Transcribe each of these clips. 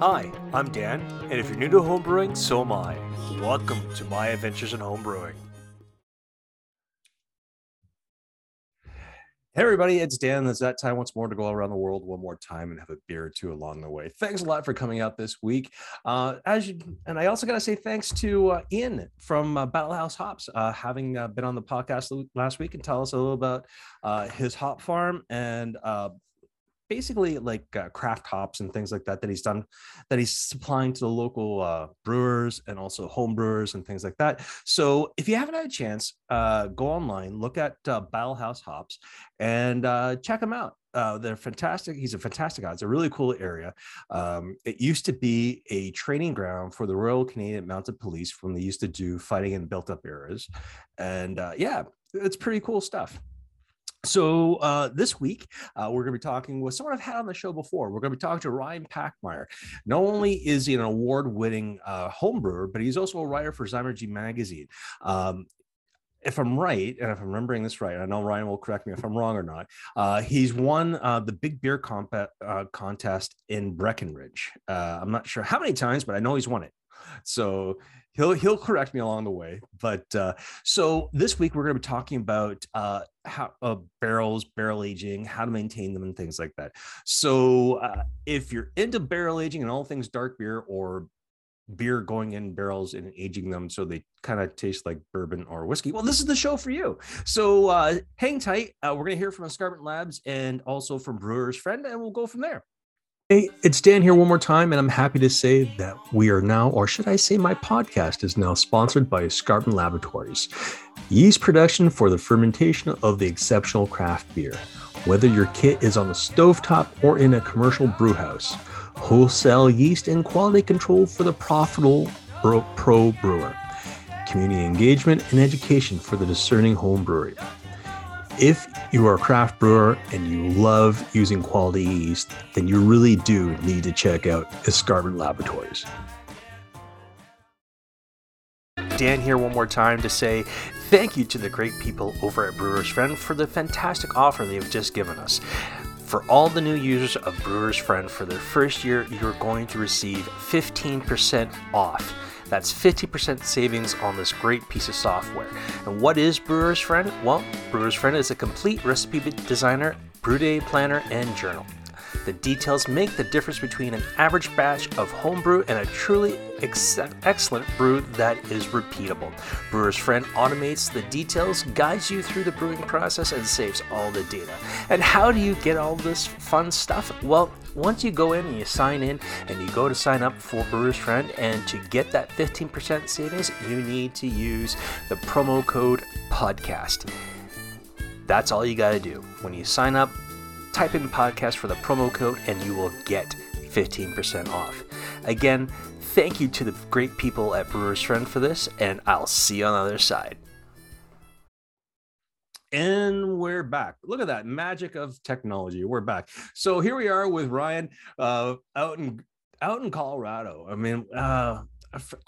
Hi, I'm Dan, and if you're new to homebrewing, so am I. Welcome to my adventures in homebrewing. Hey everybody, it's Dan. It's that time once more to go around the world one more time and have a beer or two along the way. Thanks a lot for coming out this week. Uh, as you, and I also got to say thanks to uh, Ian from uh, Battlehouse Hops, uh, having uh, been on the podcast last week and tell us a little about uh, his hop farm and basically like uh, craft hops and things like that that he's done that he's supplying to the local uh, brewers and also home brewers and things like that so if you haven't had a chance uh, go online look at uh, Battlehouse hops and uh, check them out uh, they're fantastic. He's a fantastic guy. It's a really cool area. Um, it used to be a training ground for the Royal Canadian Mounted Police when they used to do fighting in built up eras. And uh, yeah, it's pretty cool stuff. So uh, this week uh, we're going to be talking with someone I've had on the show before. We're going to be talking to Ryan Pachmayer. Not only is he an award-winning uh, homebrewer, but he's also a writer for Zymurgy magazine. Um, if I'm right, and if I'm remembering this right, I know Ryan will correct me if I'm wrong or not. Uh, he's won uh, the Big Beer comp- uh, contest in Breckenridge. Uh, I'm not sure how many times, but I know he's won it. So he'll he'll correct me along the way. But uh, so this week we're going to be talking about uh, how uh, barrels, barrel aging, how to maintain them, and things like that. So uh, if you're into barrel aging and all things dark beer or beer going in barrels and aging them so they kind of taste like bourbon or whiskey well this is the show for you so uh hang tight uh, we're gonna hear from escarpment labs and also from brewer's friend and we'll go from there Hey, it's Dan here one more time, and I'm happy to say that we are now, or should I say, my podcast is now sponsored by Escarpment Laboratories, yeast production for the fermentation of the exceptional craft beer. Whether your kit is on the stovetop or in a commercial brewhouse, wholesale yeast and quality control for the profitable pro brewer, community engagement and education for the discerning home brewery. If you are a craft brewer and you love using quality yeast, then you really do need to check out Escarpment Laboratories. Dan here one more time to say thank you to the great people over at Brewer's Friend for the fantastic offer they have just given us. For all the new users of Brewer's Friend for their first year, you're going to receive 15% off. That's 50% savings on this great piece of software. And what is Brewer's Friend? Well, Brewer's Friend is a complete recipe designer, brew day planner, and journal. The details make the difference between an average batch of homebrew and a truly ex- excellent brew that is repeatable. Brewer's Friend automates the details, guides you through the brewing process, and saves all the data. And how do you get all this fun stuff? Well, once you go in and you sign in and you go to sign up for Brewer's Friend, and to get that 15% savings, you need to use the promo code podcast. That's all you got to do. When you sign up, type in podcast for the promo code and you will get 15% off. Again, thank you to the great people at Brewer's Friend for this, and I'll see you on the other side. And we're back. Look at that magic of technology. We're back. So here we are with Ryan uh, out in out in Colorado. I mean, uh,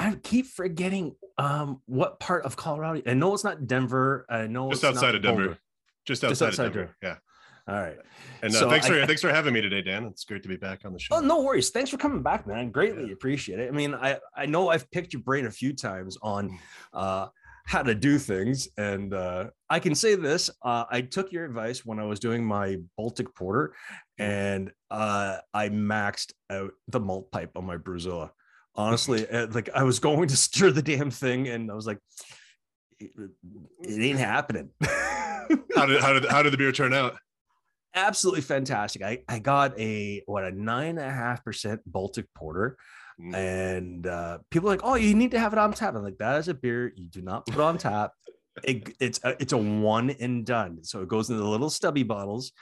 I keep forgetting um, what part of Colorado. I know it's not Denver. I know just outside of Denver. Just outside, just outside of Denver. Denver. Yeah. All right. And uh, so thanks for I, thanks for having me today, Dan. It's great to be back on the show. Oh, no worries. Thanks for coming back, man. Greatly yeah. appreciate it. I mean, I I know I've picked your brain a few times on mm. uh, how to do things. And uh, I can say this uh, I took your advice when I was doing my Baltic Porter and uh, I maxed out the malt pipe on my Brewzilla. Honestly, uh, like I was going to stir the damn thing and I was like, it, it ain't happening. how did how did how did the beer turn out? Absolutely fantastic. I, I got a what a nine and a half percent Baltic Porter Mm. And uh, people are like, oh, you need to have it on tap. I'm like, that is a beer you do not put on tap. It, it's a, it's a one and done. So it goes into the little stubby bottles,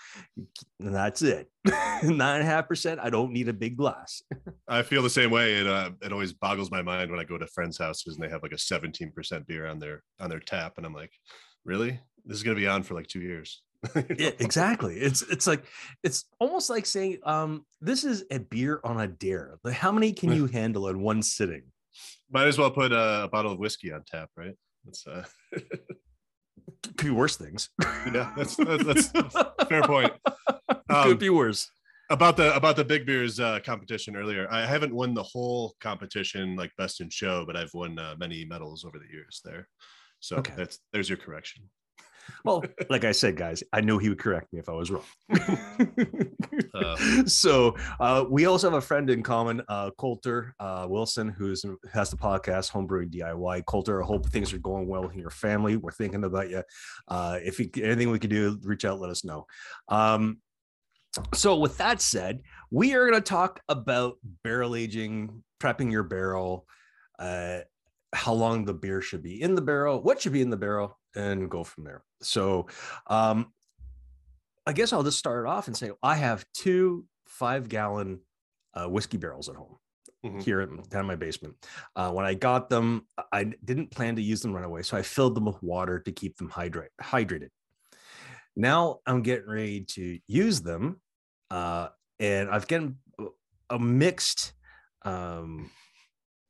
and that's it. Nine and a half percent. I don't need a big glass. I feel the same way. It uh, it always boggles my mind when I go to friends' houses and they have like a 17 percent beer on their on their tap, and I'm like, really? This is gonna be on for like two years. yeah, exactly. It's it's like it's almost like saying, um, this is a beer on a dare. Like, how many can you handle in one sitting? Might as well put a, a bottle of whiskey on tap, right? That's uh could be worse things. yeah, that's that's, that's, fair point. Um, could be worse. about the about the big beers uh, competition earlier. I haven't won the whole competition like best in show, but I've won uh, many medals over the years there. So Okay. that's there's your correction. Well, like I said, guys, I knew he would correct me if I was wrong. Uh, so uh, we also have a friend in common, uh, Coulter uh, Wilson, who has the podcast Homebrewing DIY. Coulter, I hope things are going well in your family. We're thinking about you. Uh, if you, anything we can do, reach out, let us know. Um, so with that said, we are going to talk about barrel aging, prepping your barrel, uh, how long the beer should be in the barrel, what should be in the barrel, and go from there. So, um, I guess I'll just start it off and say I have two five gallon uh, whiskey barrels at home Mhm. here in, down in my basement. Uh, when I got them, I didn't plan to use them right away, so I filled them with water to keep them hydrate hydrated. Now I'm getting ready to use them, uh, and I've gotten a mixed, um,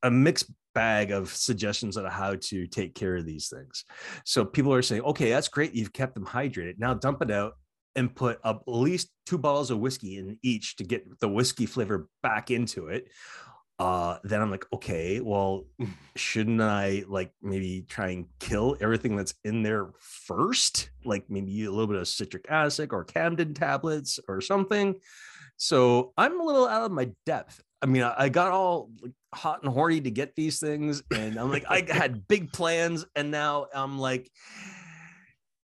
a mixed bag of suggestions on how to take care of these things. So people are saying, okay, that's great. You've kept them hydrated. Now dump it out and put at least two bottles of whiskey in each to get the whiskey flavor back into it. Uh, then I'm like, okay, well, shouldn't I like maybe try and kill everything that's in there first? Like maybe a little bit of citric acid or Campden tablets or something. So I'm a little out of my depth. I mean, I, I got all like, hot and horny to get these things, and I'm like, I had big plans, and now I'm like,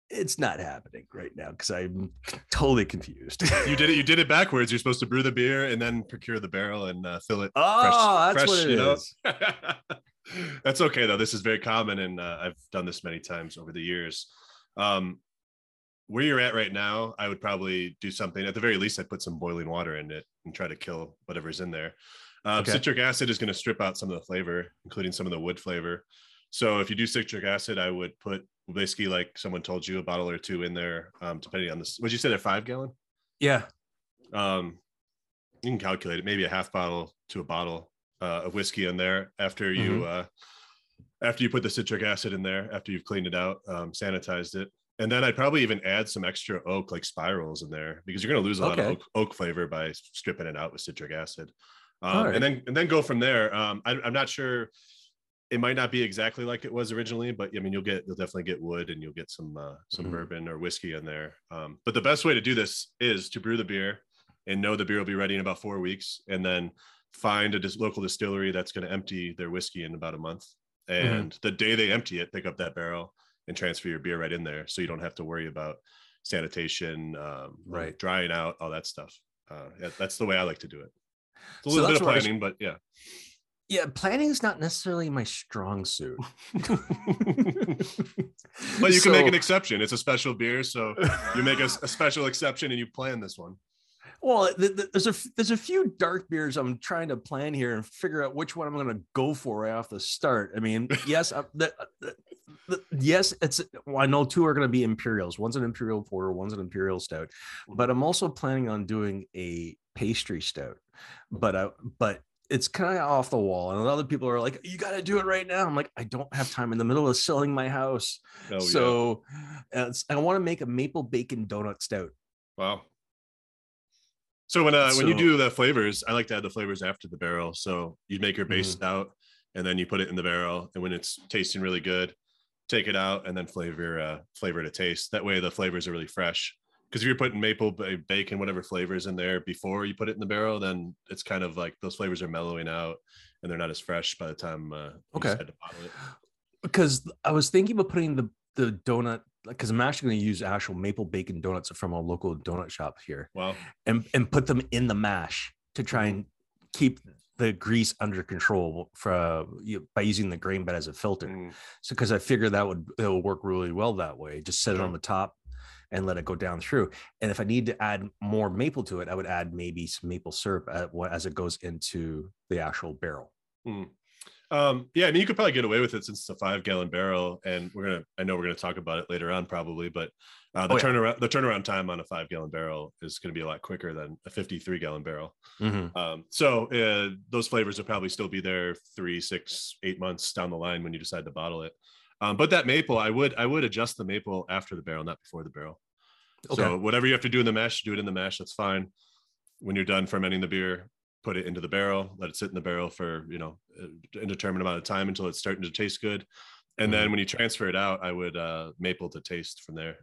it's not happening right now because I'm totally confused. you did it. You did it backwards. You're supposed to brew the beer and then procure the barrel and uh, fill it. oh, that's what it is. That's okay though. This is very common, and uh, I've done this many times over the years. Um, where you're at right now, I would probably do something. At the very least, I'd put some boiling water in it and try to kill whatever's in there. Uh, Okay. Citric acid is going to strip out some of the flavor, including some of the wood flavor. So if you do citric acid, I would put basically like someone told you, a bottle or two in there, um, depending on this. Would you say they're five gallon? Yeah. um you can calculate it maybe a half bottle to a bottle uh, of whiskey in there after you uh after you put the citric acid in there after you've cleaned it out um sanitized it and then i'd probably even add some extra oak like spirals in there because you're going to lose a lot of oak, oak flavor by stripping it out with citric acid um, Alright. and then and then go from there um I, i'm not sure it might not be exactly like it was originally, but I mean, you'll get you'll definitely get wood and you'll get some uh, some Mhm. bourbon or whiskey in there. Um, but the best way to do this is to brew the beer and know the beer will be ready in about four weeks, and then find a dis- local distillery that's going to empty their whiskey in about a month. And the day they empty it, pick up that barrel and transfer your beer right in there, so you don't have to worry about sanitation, um, Right. drying out, all that stuff. Uh, yeah, that's the way I like to do it. It's a So little bit that's of where I s- planning, but yeah. Yeah, planning is not necessarily my strong suit. But you can make an exception. It's a special beer, so you make a special exception and you plan this one. Well, th- th- there's a there's a few dark beers I'm trying to plan here and figure out which one I'm going to go for right off the start. I mean, yes, uh, the, the, yes, it's well, I know two are going to be imperials. One's an imperial porter, one's an imperial stout. But I'm also planning on doing a pastry stout. But I but it's kind of off the wall, and a lot of people are like, "You got to do it right now." I'm like, I don't have time in the middle of selling my house, Oh, so it's- I want to make a maple bacon donut stout. Wow. So when uh, when you do the flavors, I like to add the flavors after the barrel. So you make your base Mhm. stout, and then you put it in the barrel, and when it's tasting really good, take it out and then flavor uh, flavor to taste. That way the flavors are really fresh. Because if you're putting maple bacon, whatever flavors in there before you put it in the barrel, then it's kind of like those flavors are mellowing out, and they're not as fresh by the time uh, Okay. decide to bottle it. because I was thinking about putting the the donut because I'm actually going to use actual maple bacon donuts from a local donut shop here Wow. and and put them in the mash to try and keep the grease under control for uh, by using the grain bed as a filter. Mm. So because I figured that would it will work really well that way. Just set it on the top and let it go down through. And if I need to add more maple to it, I would add maybe some maple syrup as it goes into the actual barrel. Um, yeah, I mean, you could probably get away with it since it's a five gallon barrel, and we're gonna. I know we're gonna talk about it later on, probably, but uh, the Oh, yeah. turnaround the turnaround time on a five gallon barrel is going to be a lot quicker than a fifty three gallon barrel. Um, so uh, those flavors will probably still be there three, six, eight months down the line when you decide to bottle it. Um, but that maple, I would I would adjust the maple after the barrel, not before the barrel. So whatever you have to do in the mash, do it in the mash. That's fine. when you're done fermenting the beer, put it into the barrel, let it sit in the barrel for you know indeterminate amount of time until it's starting to taste good. And then when you transfer it out, I would uh, maple to taste from there.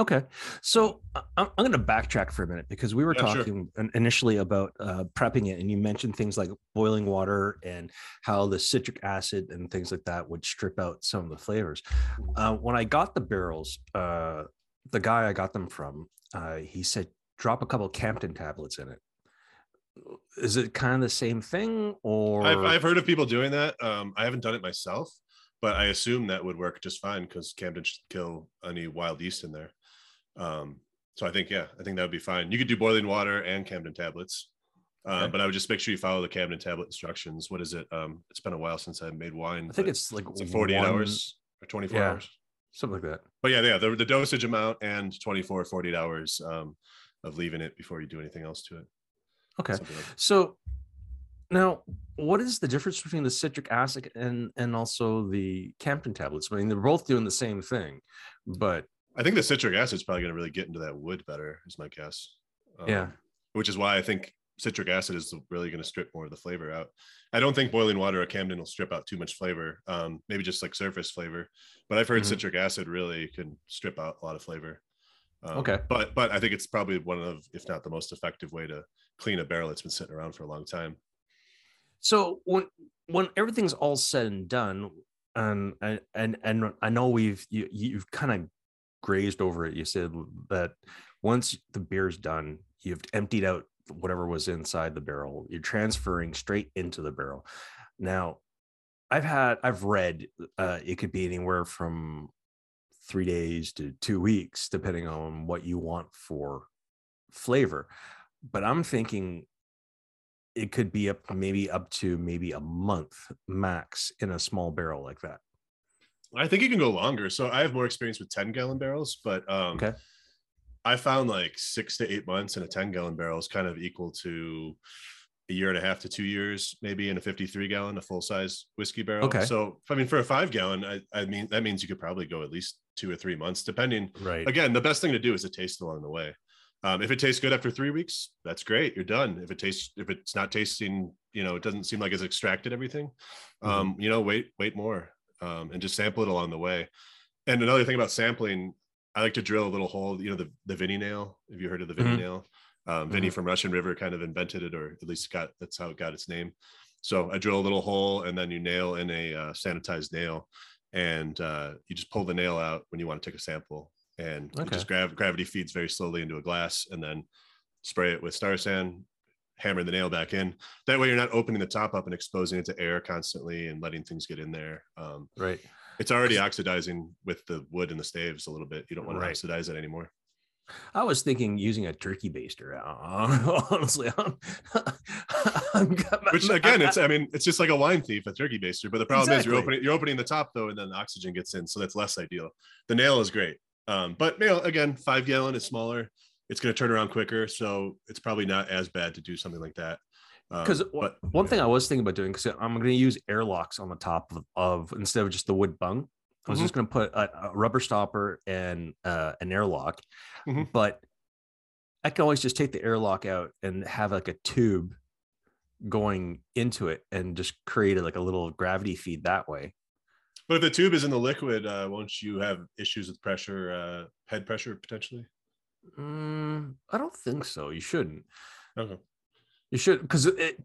Okay, so I- I'm, I'm going to backtrack for a minute because we were Yeah, talking in- initially about uh, prepping it, and you mentioned things like boiling water and how the citric acid and things like that would strip out some of the flavors. Uh, when I got the barrels, uh, the guy I got them from, uh, he said drop a couple Campden tablets in it. Is it kind of the same thing, or I've, I've heard of people doing that. Um, I haven't done it myself, but I assume that would work just fine because Campden should kill any wild yeast in there. Um, so I think, yeah, I think that would be fine. You could do boiling water and Campden tablets, uh, Okay. but I would just make sure you follow the Campden tablet instructions. What is it? Um, it's been a while since I made wine. I think it's like, it's like 48 one- hours or 24 Yeah. hours. something like that. But yeah, yeah, the, the dosage amount and 24, 48 hours um, of leaving it before you do anything else to it. Okay. Like So now, what is the difference between the citric acid and and also the Campden tablets? I mean, they're both doing the same thing, but I think the citric acid is probably going to really get into that wood better, is my guess. Yeah. Um, Which is why I think citric acid is really going to strip more of the flavor out. I don't think boiling water or Campden will strip out too much flavor. Um, maybe just like surface flavor. But I've heard Mhm. citric acid really can strip out a lot of flavor. Um, Okay. But but I think it's probably one of, if not the most effective way to clean a barrel that's been sitting around for a long time. so when when everything's all said and done, and and and, and I know we've you, you've kind of grazed over it. You said that once the beer's done, you've emptied out whatever was inside the barrel. You're transferring straight into the barrel. Now, I've had I've read uh, it could be anywhere from three days to two weeks, depending on what you want for flavor. But I'm thinking it could be up maybe up to maybe a month max in a small barrel like that. I think you can go longer. So I have more experience with 10 gallon barrels, but um, Okay. I found like six to eight months in a 10 gallon barrel is kind of equal to a year and a half to two years, maybe in a 53 gallon, a full size whiskey barrel. Okay. So, I mean, for a five gallon, I, I mean, that means you could probably go at least two or three months, depending. Right. Again, the best thing to do is to taste along the way. Um, if it tastes good after three weeks, that's great. You're done. If it tastes, if it's not tasting, you know, it doesn't seem like it's extracted everything. Um, you know, wait, wait more, um, and just sample it along the way. And another thing about sampling, I like to drill a little hole. You know, the the Vinny nail. Have you heard of the Vinny Mhm. nail? Um, Vinny from Russian River kind of invented it, or at least got that's how it got its name. So I drill a little hole, and then you nail in a uh, sanitized nail, and uh, you just pull the nail out when you want to take a sample, and Okay. just grav- gravity feeds very slowly into a glass, and then spray it with Star San, hammer the nail back in. That way, you're not opening the top up and exposing it to air constantly and letting things get in there. Um, Right. it's already oxidizing with the wood and the staves a little bit. You don't want to oxidize it anymore. I was thinking using a turkey baster. uh, Honestly, I'm, I'm Which again, it's I mean, it's just like a wine thief, a turkey baster. But the problem is you're opening you're opening the top though, and then the oxygen gets in, so that's less ideal. The nail is great, um, but nail again, five gallon is smaller. It's going to turn around quicker, so it's probably not as bad to do something like that. Um, because but one thing I was thinking about doing because I'm going to use airlocks on the top of, of instead of just the wood bung. I was Mhm. just going to put a, a rubber stopper and uh, an airlock, Mhm. but I can always just take the airlock out and have like a tube going into it and just create like a little gravity feed that way. but if the tube is in the liquid, uh, won't you have issues with pressure, uh, head pressure potentially? Mm, I don't think so. You shouldn't. Okay. You should because it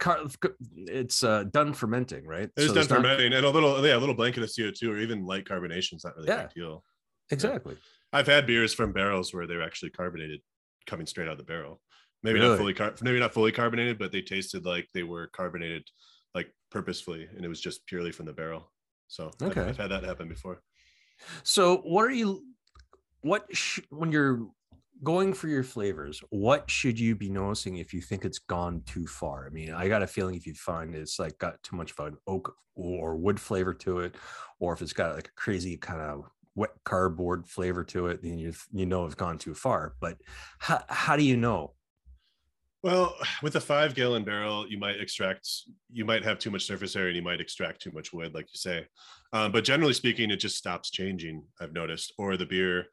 it's uh, done fermenting, right? It is So done it's not- fermenting, and a little yeah, a little blanket of CO two or even light carbonation is not really a Yeah. big deal. Exactly. I've had beers from barrels where they're actually carbonated, coming straight out of the barrel. Maybe Really? not fully car- maybe not fully carbonated, but they tasted like they were carbonated, like purposefully, and it was just purely from the barrel. So I've- Okay. I've, had that happen before. So, what are you? What sh- when you're going for your flavors? What should you be noticing if you think it's gone too far? I mean, I got a feeling if you find it's like got too much of an oak or wood flavor to it, or if it's got like a crazy kind of wet cardboard flavor to it, then you you know it's gone too far. But how how do you know? Well, with a five gallon barrel, you might extract, you might have too much surface area and you might extract too much wood, like you say. Um, but generally speaking, it just stops changing, I've noticed, or the beer,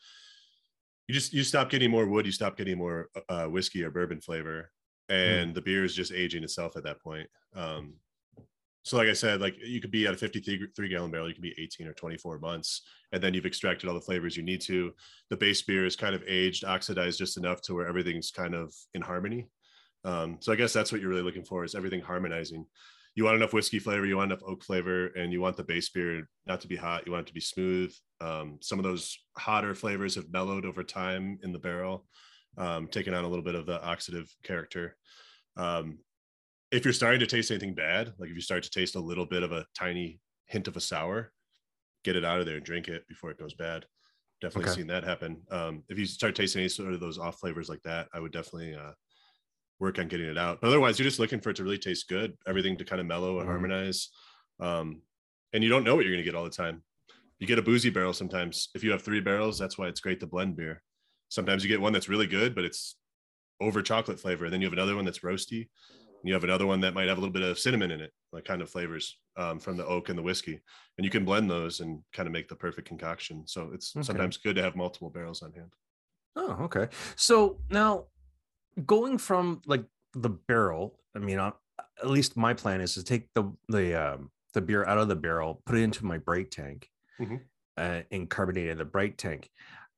you just, you stop getting more wood, you stop getting more uh, whiskey or bourbon flavor. and the beer is just aging itself at that point. Um, so, like I said, like you could be at a 53 gallon barrel, you could be 18 or 24 months, and then you've extracted all the flavors you need to. The base beer is kind of aged, oxidized just enough to where everything's kind of in harmony. Um, so, I guess that's what you're really looking for is everything harmonizing. You want enough whiskey flavor, you want enough oak flavor, and you want the base beer not to be hot. You want it to be smooth. Um, some of those hotter flavors have mellowed over time in the barrel, um, taking on a little bit of the oxidative character. Um, if you're starting to taste anything bad, like if you start to taste a little bit of a tiny hint of a sour, get it out of there and drink it before it goes bad. Definitely Okay. seen that happen. Um, if you start tasting any sort of those off flavors like that, I would definitely uh, work on getting it out. But otherwise, you're just looking for it to really taste good, everything to kind of mellow and Mhm. harmonize. Um, and you don't know what you're going to get all the time. You get a boozy barrel sometimes. If you have three barrels, that's why it's great to blend beer. Sometimes you get one that's really good, but it's over chocolate flavor. And then you have another one that's roasty. And you have another one that might have a little bit of cinnamon in it, like kind of flavors um, from the oak and the whiskey. And you can blend those and kind of make the perfect concoction. So it's Okay. sometimes good to have multiple barrels on hand. Oh, okay. So now going from like the barrel, I mean, uh, at least my plan is to take the the um, the beer out of the barrel, put it into my bright tank, Mhm. uh, and carbonate in the bright tank,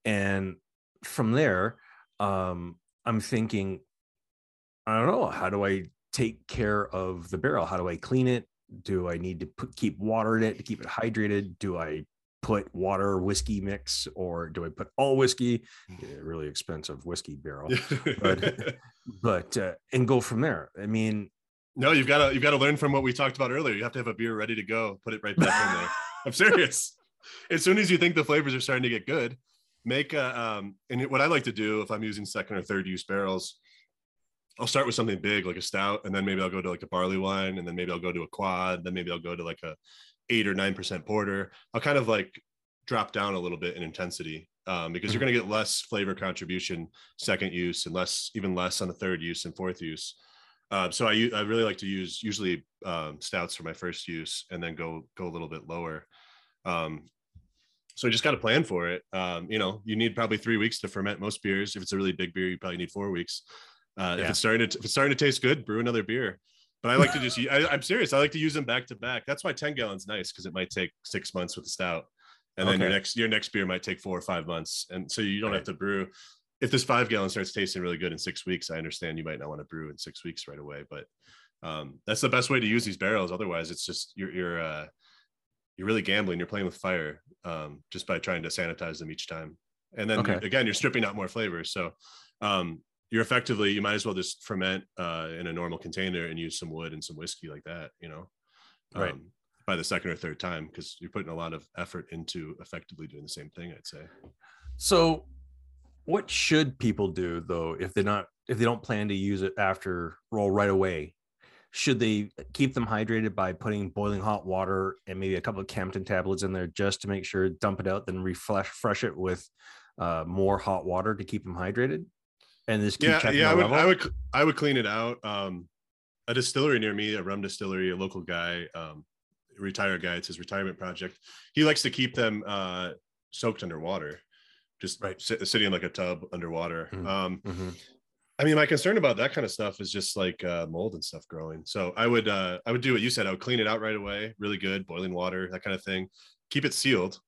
and from there, um, I'm thinking, I don't know, how do I take care of the barrel? How do I clean it? Do I need to put keep water in it to keep it hydrated? Do I put water whiskey mix or do I put all whiskey? Yeah, really expensive whiskey barrel, But- but uh, and go from there. I mean, no, you've got to you've got to learn from what we talked about earlier. You have to have a beer ready to go. Put it right back in there. I'm serious. As soon as you think the flavors are starting to get good, make a um and what I like to do if I'm using second or third use barrels, I'll start with something big like a stout, and then maybe I'll go to like a barley wine, and then maybe I'll go to a quad, then maybe I'll go to like a eight or nine percent porter. I'll kind of like drop down a little bit in intensity um, because you're going to get less flavor contribution second use and less even less on the third use and fourth use. Um, so I really like to use usually um, stouts for my first use and then go go a little bit lower. Um, so you just got to plan for it. Um, you know, you need probably three weeks to ferment most beers. If it's a really big beer, you probably need four weeks. Uh, If it's starting to if it's starting to taste good, brew another beer. But I like to just I, I'm serious. I like to use them back to back. That's why 10 gallons nice because it might take six months with the stout, and then your next your next beer might take four or five months, and so you don't have to brew. If this five gallon starts tasting really good in six weeks, I understand you might not want to brew in six weeks right away, but um, that's the best way to use these barrels. Otherwise, it's just you're you're uh, you're really gambling. You're playing with fire um, just by trying to sanitize them each time. And then Okay. again, you're stripping out more flavors. So um, you're effectively you might as well just ferment uh, in a normal container and use some wood and some whiskey like that. You know, Right. um, by the second or third time because you're putting a lot of effort into effectively doing the same thing. I'd say. so what should people do though if they're not if they don't plan to use it after roll right away? Should they keep them hydrated by putting boiling hot water and maybe a couple of Campden tablets in there just to make sure, dump it out, then refresh fresh it with uh, more hot water to keep them hydrated? And just keep yeah, checking yeah. I would, level? I would, I would clean it out. Um, a distillery near me, a rum distillery, a local guy, um, retired guy. It's his retirement project. He likes to keep them uh, soaked underwater, just Right. sit, sitting in like a tub underwater. Mhm. Um, Mhm. I mean, my concern about that kind of stuff is just like uh, mold and stuff growing. So I would, uh, I would do what you said. I would clean it out right away, really good, boiling water, that kind of thing. Keep it sealed.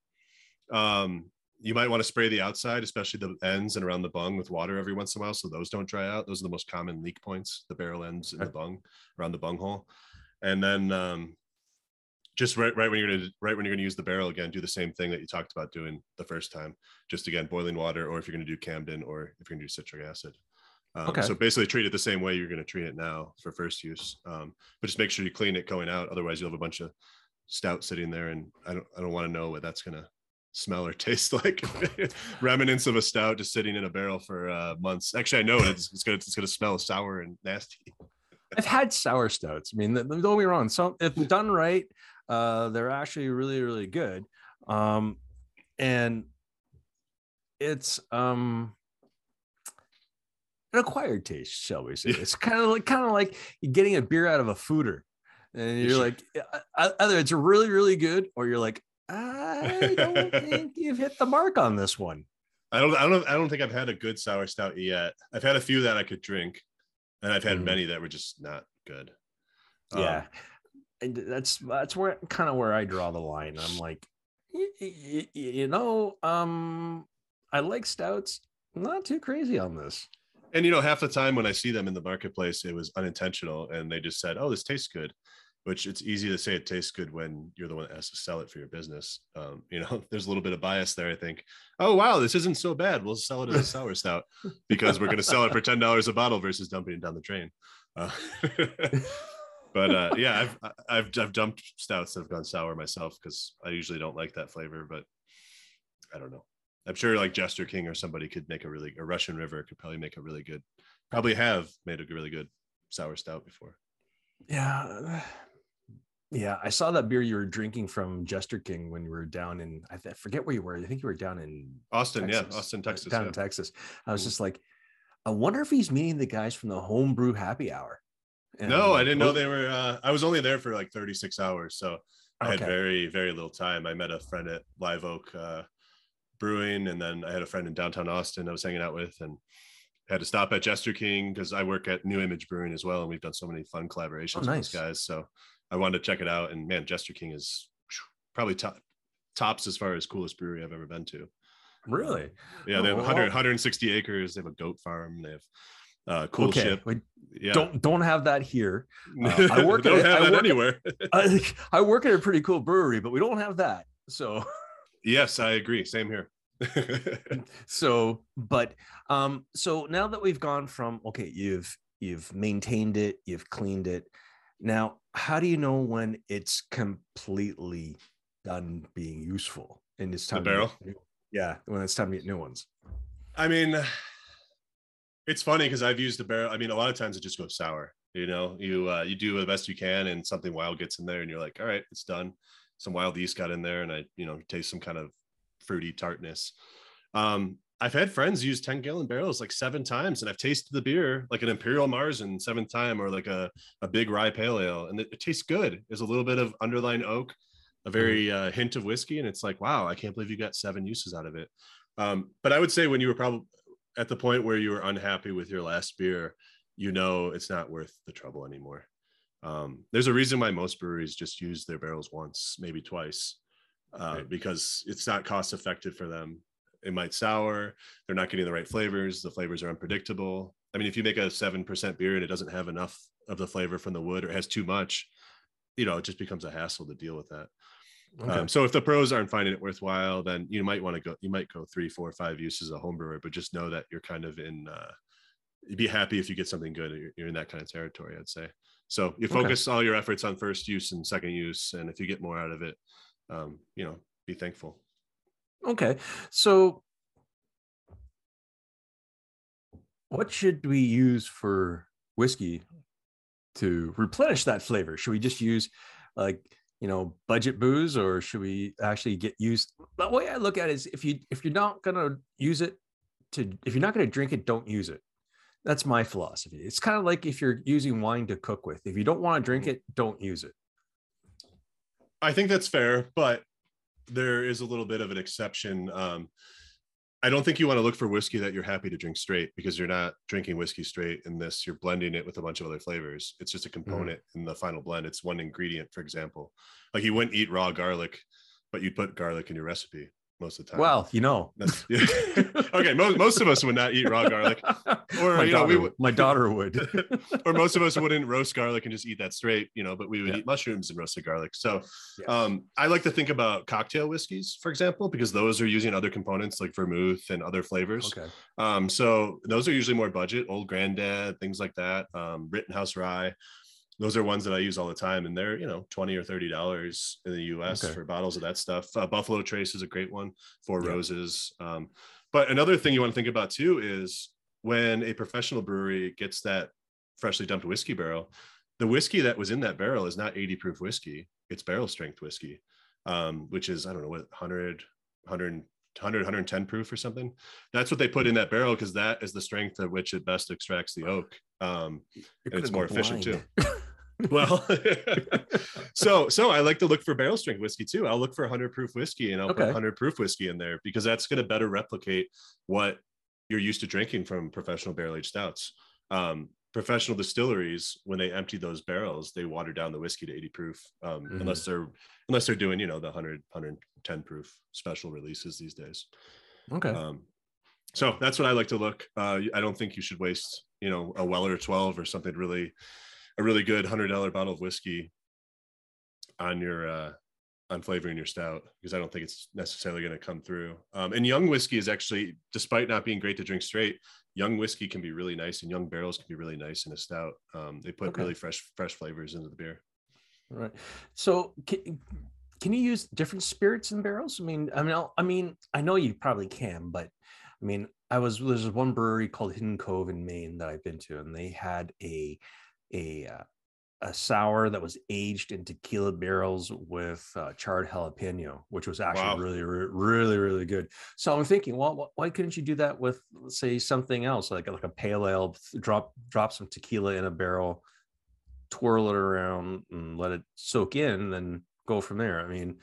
Um, you might want to spray the outside, especially the ends and around the bung with water every once in a while, so those don't dry out. Those are the most common leak points: the barrel ends and the bung around the bung hole. And then um, just right, right when you're gonna, right when you're gonna use the barrel again, do the same thing that you talked about doing the first time. Just again, boiling water, or if you're gonna do Campden, or if you're gonna do citric acid. Um, Okay. So basically, treat it the same way you're going to treat it now for first use. Um, but just make sure you clean it going out. Otherwise, you'll have a bunch of stout sitting there, and I don't I don't want to know what that's going to smell or taste like. Remnants of a stout just sitting in a barrel for uh, months. Actually, I know it's it's going to it's to smell sour and nasty. I've had sour stouts. I mean, don't me wrong. so if done right, uh, they're actually really, really good. Um, and it's um an acquired taste, shall we say? Yeah. It's kind of like kind of like getting a beer out of a foeder, and you're like, uh, uh, either it's really, really good, or you're like, I don't think you've hit the mark on this one. I don't I don't I don't think I've had a good sour stout yet. I've had a few that I could drink. and I've had Mhm. many that were just not good. Um, yeah and that's that's where kind of where i draw the line i'm like y- y- you know um i like stouts not too crazy on this and you know, half the time when I see them in the marketplace, it was unintentional, and they just said, "Oh, this tastes good," which it's easy to say it tastes good when you're the one that has to sell it for your business. Um, you know, there's a little bit of bias there. I think. Oh wow, this isn't so bad. We'll sell it as a sour stout because we're going to sell it for ten dollars a bottle versus dumping it down the drain. Uh, but uh, yeah, I've I've I've dumped stouts that have gone sour myself because I usually don't like that flavor, but I don't know. I'm sure like Jester King or somebody could make a really a Russian River could probably make a really good, probably have made a really good sour stout before. yeah yeah i saw that beer you were drinking from jester king when you were down in i th- forget where you were i think you were down in Austin, Texas, yeah, Austin, Texas. down yeah. in texas i was Mhm. just like i wonder if he's meeting the guys from the homebrew happy hour And no, I didn't know oh, they were. Uh, I was only there for like 36 hours, so I had very very little time. I met a friend at Live Oak uh, Brewing, and then I had a friend in downtown Austin I was hanging out with, and had to stop at Jester King because I work at New Image Brewing as well, and we've done so many fun collaborations with nice. those guys. So I wanted to check it out, and man, Jester King is probably top tops as far as coolest brewery I've ever been to. really Yeah, they have Oh, 100, 160 acres. They have a goat farm. They have uh, cool okay ship. Yeah, don't don't have that here Uh, I work don't at- have I that work at- anywhere. I, I work at a pretty cool brewery, but we don't have that. So, yes, I agree. Same here. so, but, um, so now that we've gone from okay, you've you've maintained it, you've cleaned it. Now, how do you know when it's completely done being useful and it's time get barrel? new- yeah, when it's time to get new ones. I mean, it's funny because I've used the barrel. I mean, a lot of times it just goes sour. You know, you uh, you do the best you can, and something wild gets in there, and you're like, all right, it's done. Some wild yeast got in there, and I, you know, taste some kind of fruity tartness. Um, I've had friends use 10 gallon barrels like seven times, and I've tasted the beer like an Imperial Marzen seventh time, or like a, a big rye pale ale, and it, it tastes good. There's a little bit of underlying oak, a very uh, hint of whiskey, and it's like, wow, I can't believe you got seven uses out of it. Um, but I would say when you were probably at the point where you were unhappy with your last beer, you know it's not worth the trouble anymore. Um, there's a reason why most breweries just use their barrels once, maybe twice, uh, Right. because it's not cost effective for them. It might sour. They're not getting the right flavors. The flavors are unpredictable. I mean, if you make a seven percent beer and it doesn't have enough of the flavor from the wood or it has too much, you know, it just becomes a hassle to deal with that. Okay. Um, so if the pros aren't finding it worthwhile, then you might want to go. You might go three, four, five uses a home brewer, but just know that you're kind of in. Uh, you'd be happy if you get something good. You're, you're in that kind of territory, I'd say. So you Okay. focus all your efforts on first use and second use, and if you get more out of it, um, you know, be thankful. Okay. So what should we use for whiskey to replenish that flavor? Should we just use like, you know, budget booze or should we actually get used? The way I look at it is if you if you're not gonna use it to if you're not gonna drink it, don't use it. That's my philosophy. It's kind of like if you're using wine to cook with. If you don't want to drink mm-hmm. it, don't use it. I think that's fair, but there is a little bit of an exception. Um, I don't think you want to look for whiskey that you're happy to drink straight because you're not drinking whiskey straight in this. You're blending it with a bunch of other flavors. It's just a component in the final blend. It's one ingredient, for example. Like you wouldn't eat raw garlic, but you'd put garlic in your recipe most of the time. Well, you know. That's, okay. Most, most of us would not eat raw garlic, or my, you know, we would, my daughter would. or most of us wouldn't roast garlic and just eat that straight, you know, but we would Yeah. eat mushrooms and roasted garlic. So Yeah. um, I like to think about cocktail whiskeys, for example, because those are using other components like vermouth and other flavors. okay. Um, so those are usually more budget, old granddad, things like that. Um, Rittenhouse rye. Those are ones that I use all the time, and they're you know twenty or thirty dollars in the U.S. Okay. for bottles of that stuff. Uh, Buffalo Trace is a great one. Four Yeah. Roses. Um, but another thing you want to think about too is when a professional brewery gets that freshly dumped whiskey barrel, the whiskey that was in that barrel is not 80 proof whiskey; it's barrel strength whiskey, um, which is I don't know what 100, 100, 100, 110 proof or something. That's what they put in that barrel because that is the strength at which it best extracts the oak. Um, And it's more go efficient, too. well, so so I like to look for barrel strength whiskey too. I'll look for 100 proof whiskey and I'll put 100 proof whiskey in there because that's going to better replicate what you're used to drinking from professional barrel aged stouts. Um, professional distilleries when they empty those barrels they water down the whiskey to 80 proof um, Mhm. unless they're unless they're doing you know the 100 110 proof special releases these days Okay. um, so that's what i like to look uh, i don't think you should waste you know a weller 12 or something really a really good $100 bottle of whiskey on your uh on flavoring your stout because i don't think it's necessarily going to come through um, and young whiskey is actually despite not being great to drink straight young whiskey can be really nice and young barrels can be really nice in a stout um, they put Okay. really fresh fresh flavors into the beer Right. So can, can you use different spirits in barrels? I mean, I mean, I'll- I mean, I know you probably can, but I mean, I was there's one brewery called Hidden Cove in Maine that I've been to, and they had a a uh, a sour that was aged in tequila barrels with uh, charred jalapeno, which was actually Wow. really, re- really, really good. So I'm thinking, well, why couldn't you do that with, say, something else like like a pale ale? Drop drop some tequila in a barrel, twirl it around, and let it soak in, then go from there. I mean,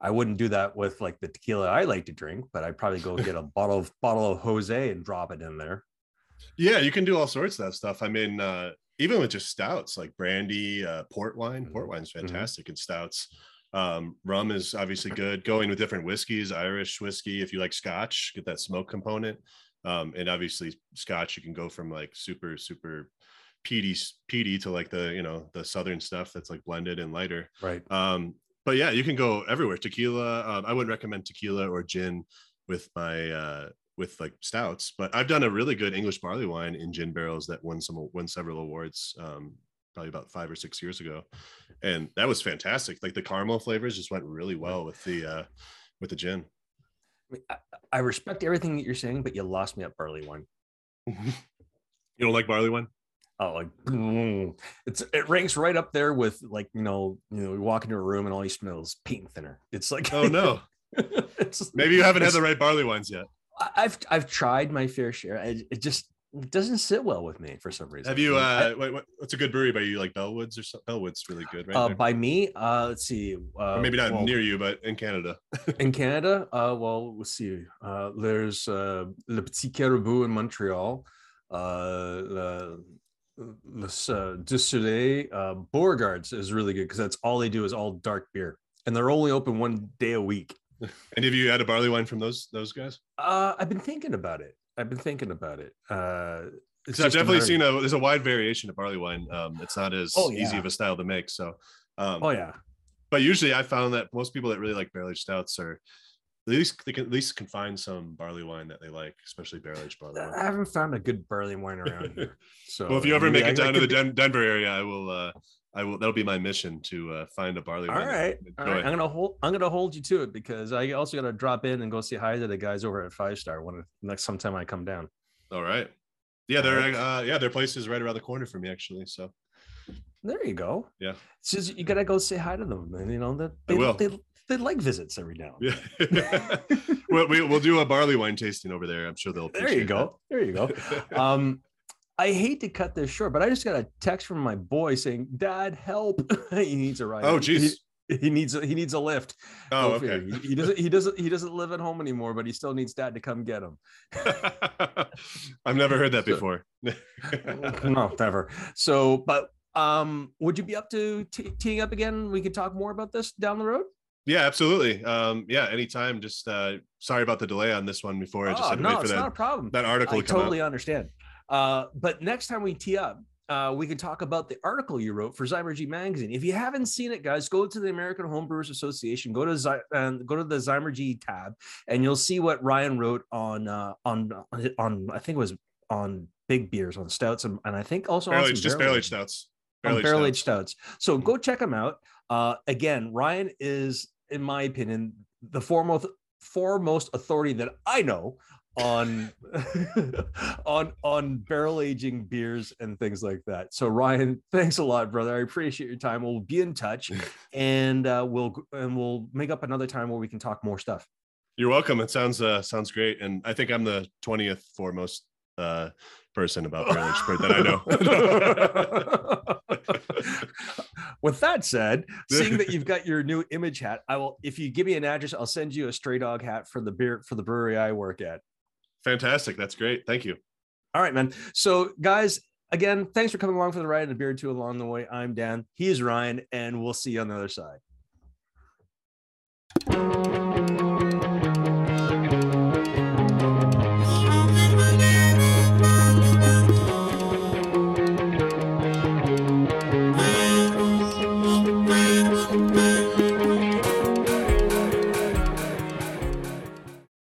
I wouldn't do that with like the tequila I like to drink, but I'd probably go get a bottle of bottle of Jose and drop it in there. yeah you can do all sorts of that stuff i mean uh, even with just stouts like brandy uh, port wine port wine's fantastic and stouts. Um, rum is obviously good going with different whiskeys irish whiskey if you like scotch get that smoke component. Um, and obviously scotch you can go from like super super peaty peaty to like the you know the southern stuff that's like blended and lighter. Right. um but yeah you can go everywhere. Tequila um, i wouldn't recommend tequila or gin with my uh with like stouts but i've done a really good english barley wine in gin barrels that won some won several awards um probably about five or six years ago and that was fantastic like the caramel flavors just went really well with the uh with the gin I, respect everything that you're saying, but you lost me at barley wine. you don't like barley wine Oh, like boom. it's it ranks right up there with like you know you know you walk into a room and all you smell is paint thinner. It's like oh no maybe you haven't had the right barley wines yet I've I've tried my fair share. It, it just doesn't sit well with me for some reason. have you uh wait, what, what's a good brewery by you like bellwoods or something bellwoods really good right uh, by me, uh, let's see. Uh, or maybe not well, near you but in canada in Canada. Uh, well, let's see. Uh, there's uh, Le Petit Caribou in Montreal. Uh, Le, Le uh, Soleil, uh, Beauregards is really good because that's all they do is all dark beer, and they're only open one day a week. and of you had a barley wine from those those guys Uh, I've been thinking about it. I've been thinking about it. Uh, it's Because I've just a definitely seen a there's a wide variation of barley wine. Um, it's not as Oh, easy of a style to make. So, um, Oh yeah, but usually I found that most people that really like barrel aged stouts are at least they can at least can find some barley wine that they like, especially barrel aged barley Wine. I haven't found a good barley wine around here. So well, if you ever make it down to the Den- Denver area, I will. Uh, I will. That'll be my mission to uh, find a barley All wine. that right, all right. I'm gonna hold. I'm gonna hold you to it because I also gotta drop in and go say hi to the guys over at Five Star when next sometime I come down. All right. Yeah, they're uh, yeah, their place is right around the corner for me actually. So There you go. Yeah. It's just you gotta go say hi to them, and you know that they, will. they they like visits every now. and yeah, well, we, we'll do a barley wine tasting over there. I'm sure they'll. There you go. There you go. Um, I hate to cut this short, but I just got a text from my boy saying, "Dad, help! he needs a ride. oh, geez. He, he needs a, he needs a lift. Oh, Go okay. He, he doesn't he doesn't he doesn't live at home anymore, but he still needs dad to come get him. I've never heard that So- before. no, never. So, but um, would you be up to teeing up again? We could talk more about this down the road. yeah, absolutely. Um, yeah, anytime. Just uh, sorry about the delay on this one before. I just Oh, had to no, wait for it's not a problem. that article I to totally out. understand. Uh, but next time we tee up, uh, we can talk about the article you wrote for Zymurgy magazine. If you haven't seen it, guys, go to the American Homebrewers Association. Go to Zy- and go to the Zymurgy tab, and you'll see what Ryan wrote on uh, on on I think it was on big beers, on stouts, and, and I think also Barrel on just barrel aged stouts. Barrel aged stouts. stouts. So go check them out. Uh, again, Ryan is, in my opinion, the foremost foremost authority that I know on on on barrel aging beers and things like that. So Ryan, thanks a lot, brother. I appreciate your time. We'll be in touch, and uh, we'll and we'll make up another time where we can talk more stuff. You're welcome. It sounds uh, sounds great, and I think I'm the twentieth foremost uh, person about barrel aged that I know. With that said, seeing that you've got your new image hat, I will. If you give me an address, I'll send you a stray dog hat for the beer for the brewery I work at. Fantastic. That's great. Thank you. All right, man. So, guys, Again, thanks for coming along for the ride and a beer or two along the way. I'm Dan. He is Ryan, and we'll see you on the other side.